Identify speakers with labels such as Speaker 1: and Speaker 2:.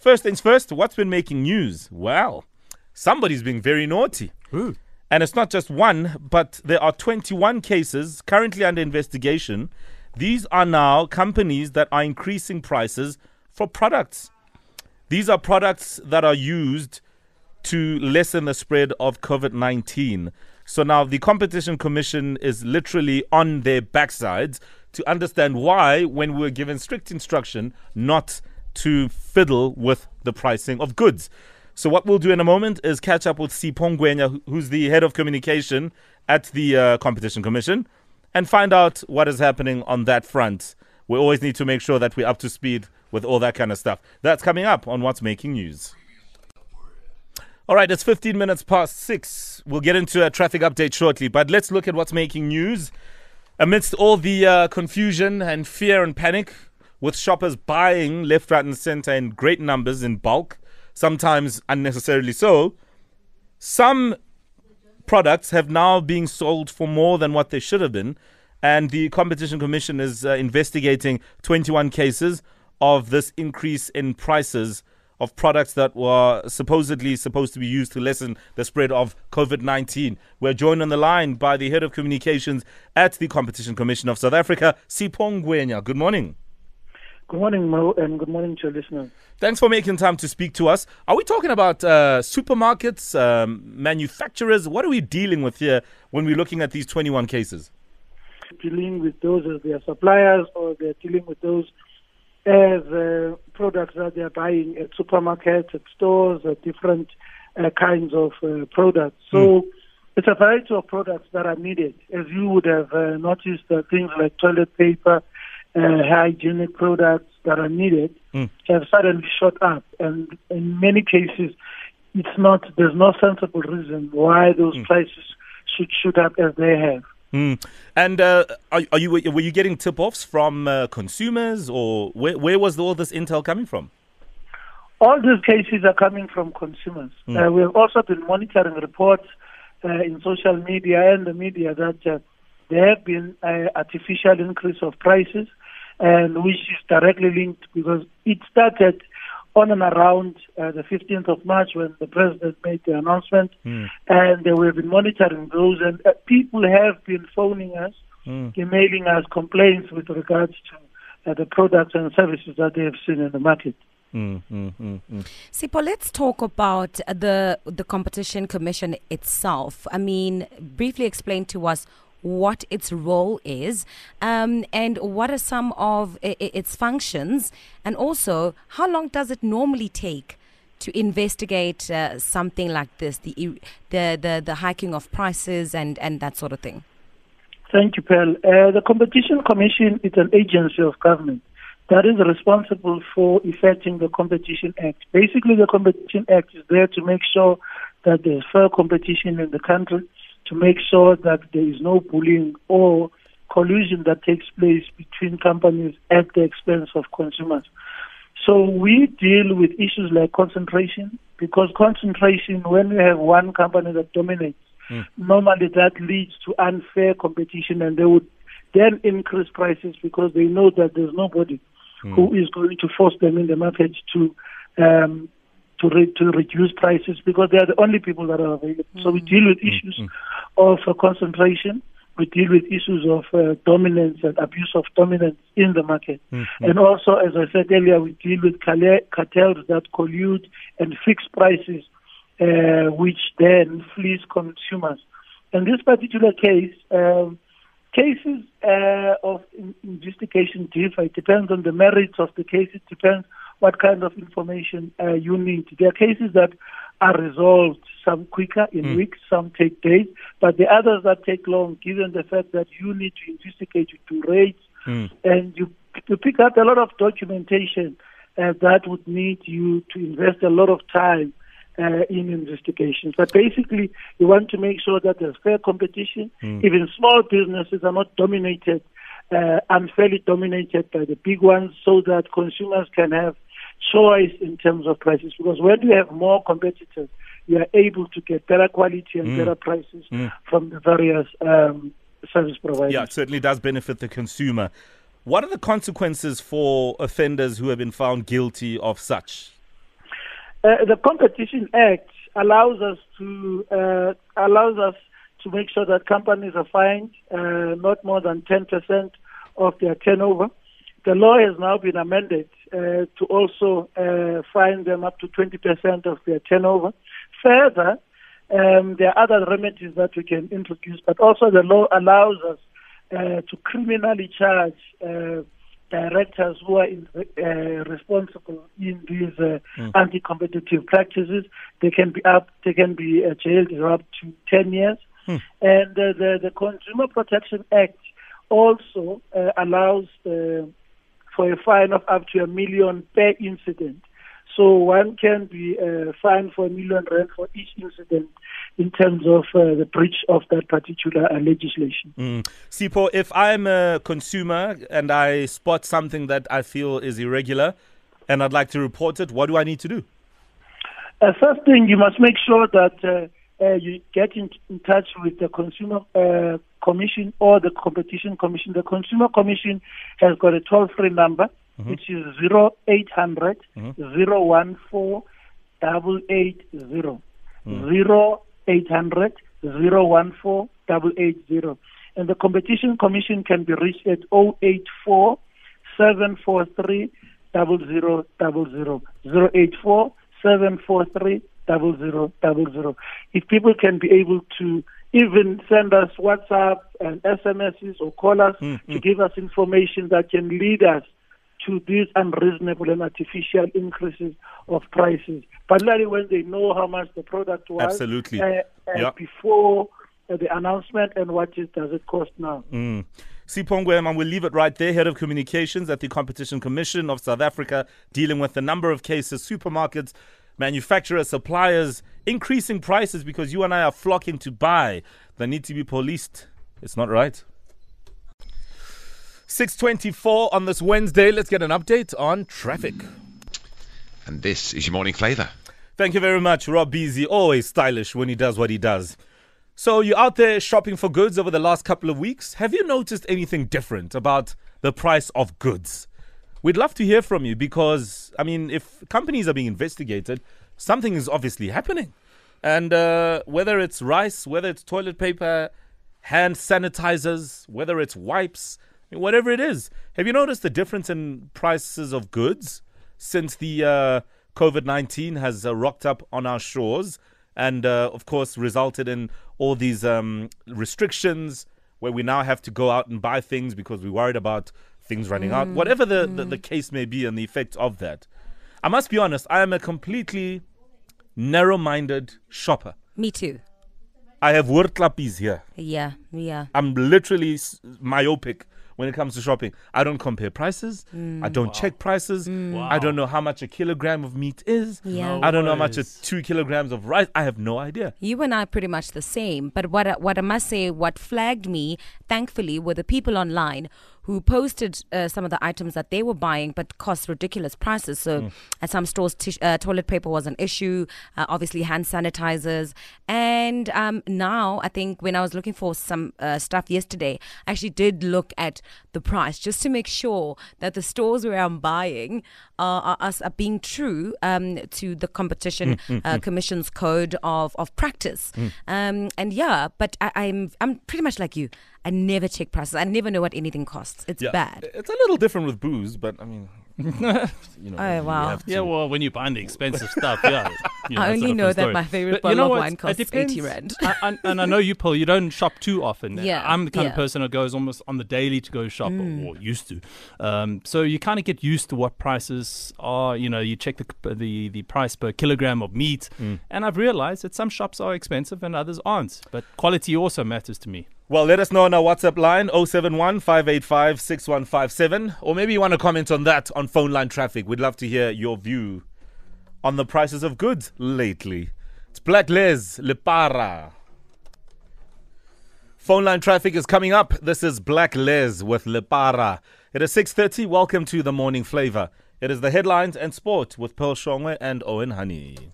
Speaker 1: First things first, what's been making news? Well, somebody's been very naughty.
Speaker 2: Ooh.
Speaker 1: And it's not just one, but there are 21 cases currently under investigation. These are now companies that are increasing prices for products. These are products that are used to lessen the spread of COVID 19. So now the Competition Commission is literally on their backsides to understand why, when we were given strict instruction not to fiddle with the pricing of goods. So what we'll do in a moment is catch up with Sipho Ngwema, who's the head of communication at the uh, Competition Commission, and find out what is happening on that front. We always need to make sure that we're up to speed with all that kind of stuff. That's coming up on What's Making News. All right, it's 15 minutes past six. We'll get into a traffic update shortly, but let's look at what's making news. Amidst all the uh, confusion and fear and panic, with shoppers buying left, right, and center in great numbers in bulk, sometimes unnecessarily so, some products have now been sold for more than what they should have been. And the Competition Commission is uh, investigating 21 cases of this increase in prices of products that were supposedly supposed to be used to lessen the spread of COVID 19. We're joined on the line by the head of communications at the Competition Commission of South Africa, Sipho Ngwema. Good morning.
Speaker 3: Good morning, Mo, and good morning to your listeners.
Speaker 1: Thanks for making time to speak to us. Are we talking about uh, supermarkets, um, manufacturers? What are we dealing with here when we're looking at these 21 cases?
Speaker 3: Dealing with those as their suppliers, or they're dealing with those as uh, products that they're buying at supermarkets, at stores, at different uh, kinds of uh, products. So mm. it's a variety of products that are needed. As you would have uh, noticed, uh, things like toilet paper, uh, hygienic products that are needed mm. have suddenly shot up, and in many cases, it's not. There's no sensible reason why those mm. prices should shoot up as they have.
Speaker 1: Mm. And uh, are, are, you were you getting tip-offs from uh, consumers, or where, where was all this intel coming from?
Speaker 3: All these cases are coming from consumers. Mm. Uh, we have also been monitoring reports uh, in social media and the media that uh, there have been artificial increase of prices, and which is directly linked because it started on and around uh, the 15th of March when the president made the announcement, mm. and uh, we've been monitoring those. And uh, people have been phoning us, mm. emailing us complaints with regards to uh, the products and services that they have seen in the market.
Speaker 2: Mm, mm, mm, mm. Sipho, let's talk about the the competition commission itself. I mean, briefly explain to us what its role is um, and what are some of its functions, and also how long does it normally take to investigate uh, something like this, the, the, the, the hiking of prices and, and that sort of thing?
Speaker 3: Thank you, Pearl. Uh, the Competition Commission is an agency of government that is responsible for effecting the Competition Act. Basically, the Competition Act is there to make sure that there's fair competition in the country to make sure that there is no bullying or collusion that takes place between companies at the expense of consumers. So we deal with issues like concentration because concentration, when we have one company that dominates, mm. normally that leads to unfair competition and they would then increase prices because they know that there's nobody mm. who is going to force them in the market to um, to re- to reduce prices because they are the only people that are available. Mm. So we deal with issues mm. of uh, concentration. We deal with issues of uh, dominance and abuse of dominance in the market. Mm. And also, as I said earlier, we deal with cartels that collude and fix prices, uh, which then fleece consumers. In this particular case, um, cases uh, of investigation differ. It depends on the merits of the case. It depends what kind of information uh, you need. There are cases that are resolved some quicker in mm. weeks, some take days, but the others that take long, given the fact that you need to investigate, you do rates, mm. and you, you pick up a lot of documentation uh, that would need you to invest a lot of time uh, in investigations. But basically, you want to make sure that there's fair competition. Mm. Even small businesses are not dominated, uh, unfairly dominated by the big ones, so that consumers can have choice in terms of prices because when you have more competitors, you are able to get better quality and mm. better prices mm. from the various um, service providers.
Speaker 1: Yeah, it certainly does benefit the consumer. What are the consequences for offenders who have been found guilty of such?
Speaker 3: Uh, the Competition Act allows us to uh, allows us to make sure that companies are fined uh, not more than 10% of their turnover. The law has now been amended uh, to also uh, fine them up to 20% of their turnover. Further, um, there are other remedies that we can introduce, but also the law allows us uh, to criminally charge uh, directors who are in, uh, responsible in these uh, mm. anti-competitive practices. They can be up, they can be uh, jailed for up to 10 years. Mm. And uh, the, the Consumer Protection Act also uh, allows for a fine of up to a million per incident. So one can be uh, fined for a million rand for each incident in terms of uh, the breach of that particular uh, legislation.
Speaker 1: Mm. Sipho, if I'm a consumer and I spot something that I feel is irregular and I'd like to report it, what do I need to do?
Speaker 3: Uh, first thing, you must make sure that uh, uh, you get in, in, touch with the Consumer uh, Commission or the Competition Commission. The Consumer Commission has got a toll free number, mm-hmm. which is 0800 mm-hmm. 014 880. Mm. 0800 014 880. And the Competition Commission can be reached at 084 743 0000. 084 743 double zero double zero. If people can be able to even send us WhatsApp and SMSs or call us mm, to mm. give us information that can lead us to these unreasonable and artificial increases of prices, particularly when they know how much the product was
Speaker 1: Absolutely. Uh, uh,
Speaker 3: before uh, the announcement and what it does it cost now.
Speaker 1: Mm. Sipongwe, and we'll leave it right there, Head of Communications at the Competition Commission of South Africa, dealing with the number of cases supermarkets manufacturers, suppliers increasing prices because you and I are flocking to buy that need to be policed. It's not right. 624 on this Wednesday. Let's get an update on traffic.
Speaker 4: And this is your morning flavour.
Speaker 1: Thank you very much, Rob Beasy. Always stylish when he does what he does. So, you're out there shopping for goods over the last couple of weeks. Have you noticed anything different about the price of goods? We'd love to hear from you because, I mean, if companies are being investigated, something is obviously happening. And uh, whether it's rice, whether it's toilet paper, hand sanitizers, whether it's wipes, whatever it is, have you noticed the difference in prices of goods since the uh, COVID 19 has uh, rocked up on our shores and, uh, of course, resulted in all these um, restrictions where we now have to go out and buy things because we're worried about things running mm. out, whatever the, mm. the, the, case may be and the effect of that. I must be honest, I am a completely narrow minded shopper.
Speaker 2: Me too.
Speaker 1: I have wordklappies here.
Speaker 2: Yeah, yeah.
Speaker 1: I'm literally myopic when it comes to shopping. I don't compare prices. Mm. I don't wow. check prices. Mm. Wow. I don't know how much a kilogram of meat is. Yeah. No I don't know how much a two kilograms of rice. I have no idea.
Speaker 2: You and I are pretty much the same. But what what I must say, what flagged me, thankfully, were the people online who posted uh, some of the items that they were buying but cost ridiculous prices. So mm. at some stores, t- uh, toilet paper was an issue, uh, obviously hand sanitizers. And um, now I think when I was looking for some uh, stuff yesterday, I actually did look at the price just to make sure that the stores where I'm buying are, are, are being true um, to the competition mm, mm, uh, mm. commission's code of, of practice. Mm. Um, and yeah, but I, I'm I'm pretty much like you. I never check prices. I never know what anything costs. It's yeah. bad.
Speaker 1: It's a little different with booze, but I mean, you know,
Speaker 2: oh wow!
Speaker 5: Yeah, well, when you're buying the expensive stuff, yeah.
Speaker 2: You know, I only know that my favorite bottle you know of wine costs eighty rand.
Speaker 5: I, I, and I know you, Paul. You don't shop too often. Yeah, I'm the kind yeah. of person who goes almost on the daily to go shop, mm. or, or, used to. Um, so you kind of get used to what prices are. You know, you check the the, the price per kilogram of meat, mm. and I've realized that some shops are expensive and others aren't. But quality also matters to me.
Speaker 1: Well, let us know on our WhatsApp line 071 585 6157. Or maybe you want to comment on that on phone line traffic. We'd love to hear your view on the prices of goods lately. It's Black Les Lepara. Phone line traffic is coming up. This is Black Les with Lepara. It is 6.30. Welcome to the Morning Flavor. It is the headlines and sport with Pearl Shongwe and Owen Honey.